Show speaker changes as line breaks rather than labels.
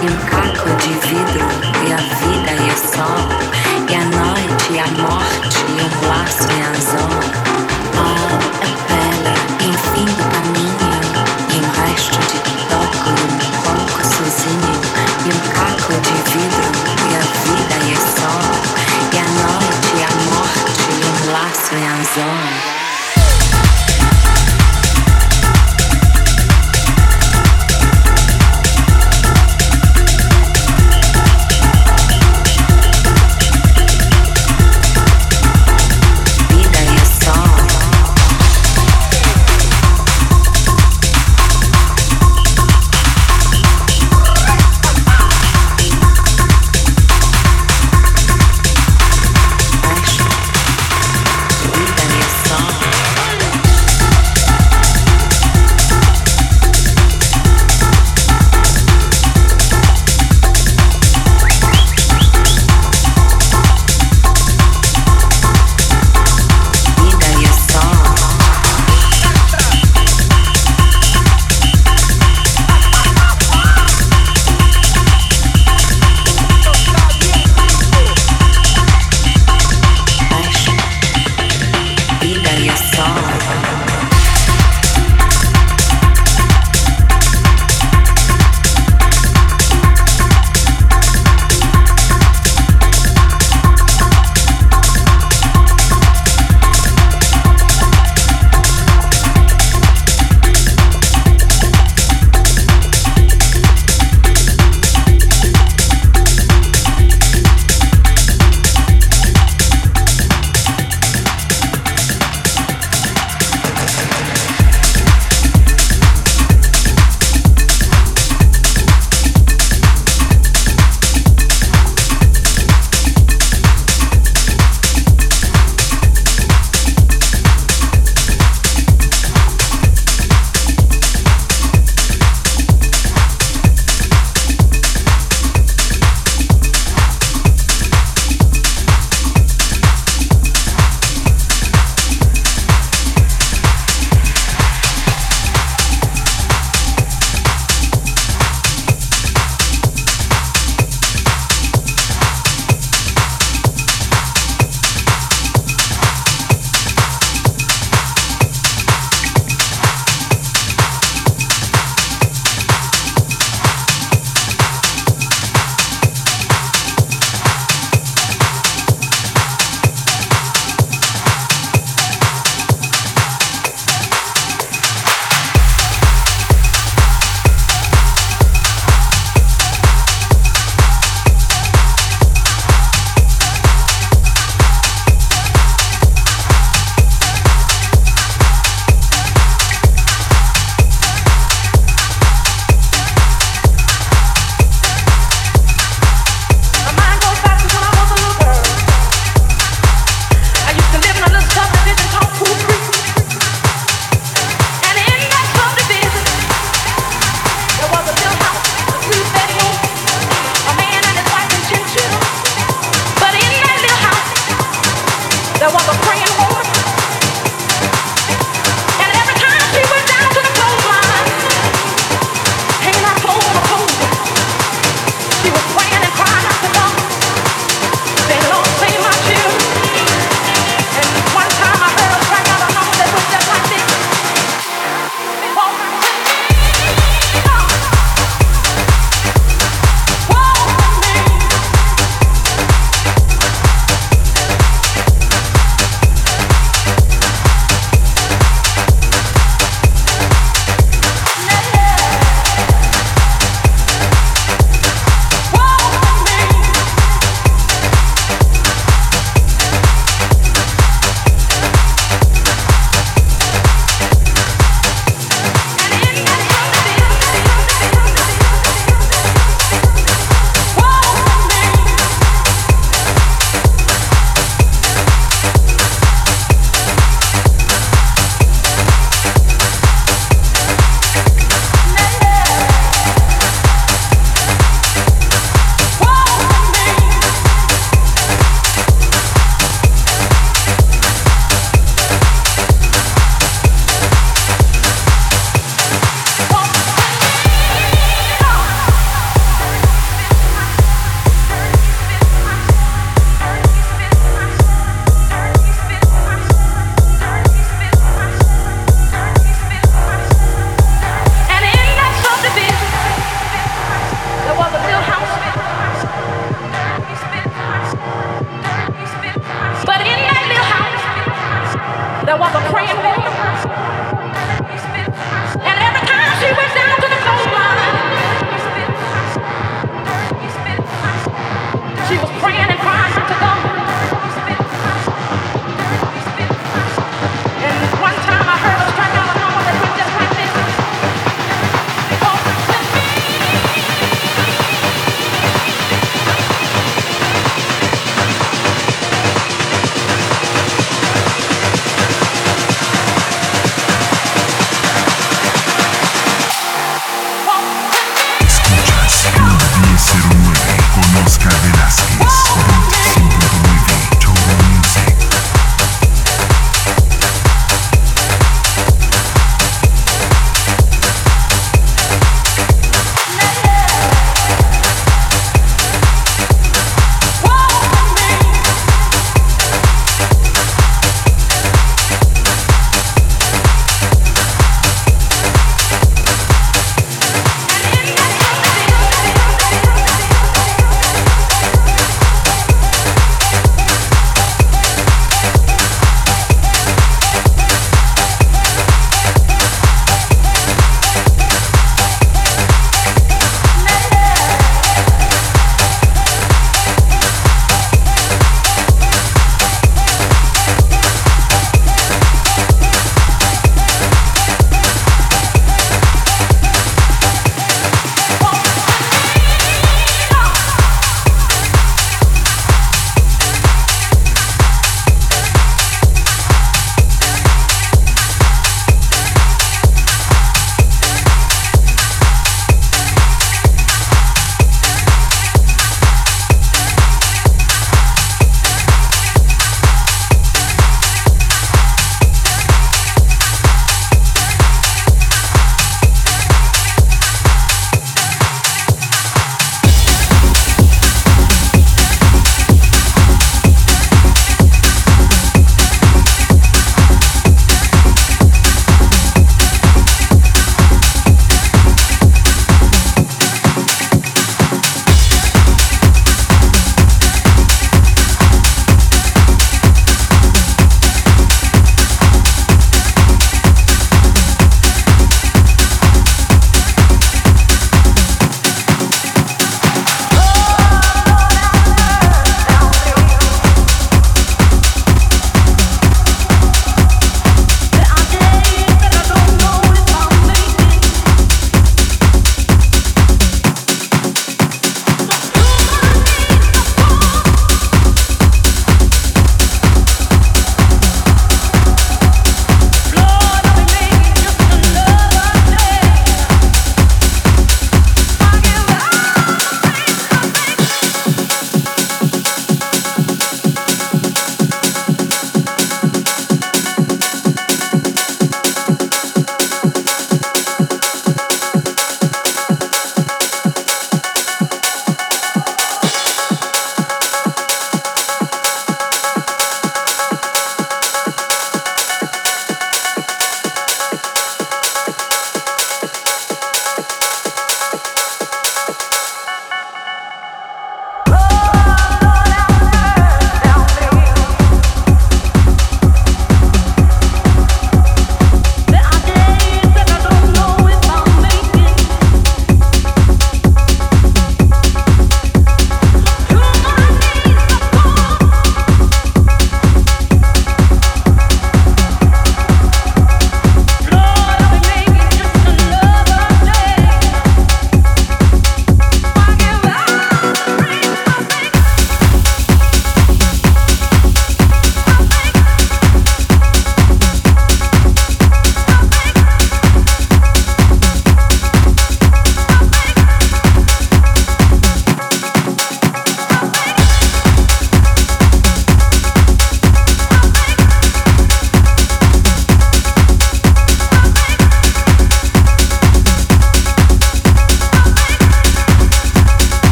e um caco de vidro e a vida e o sol.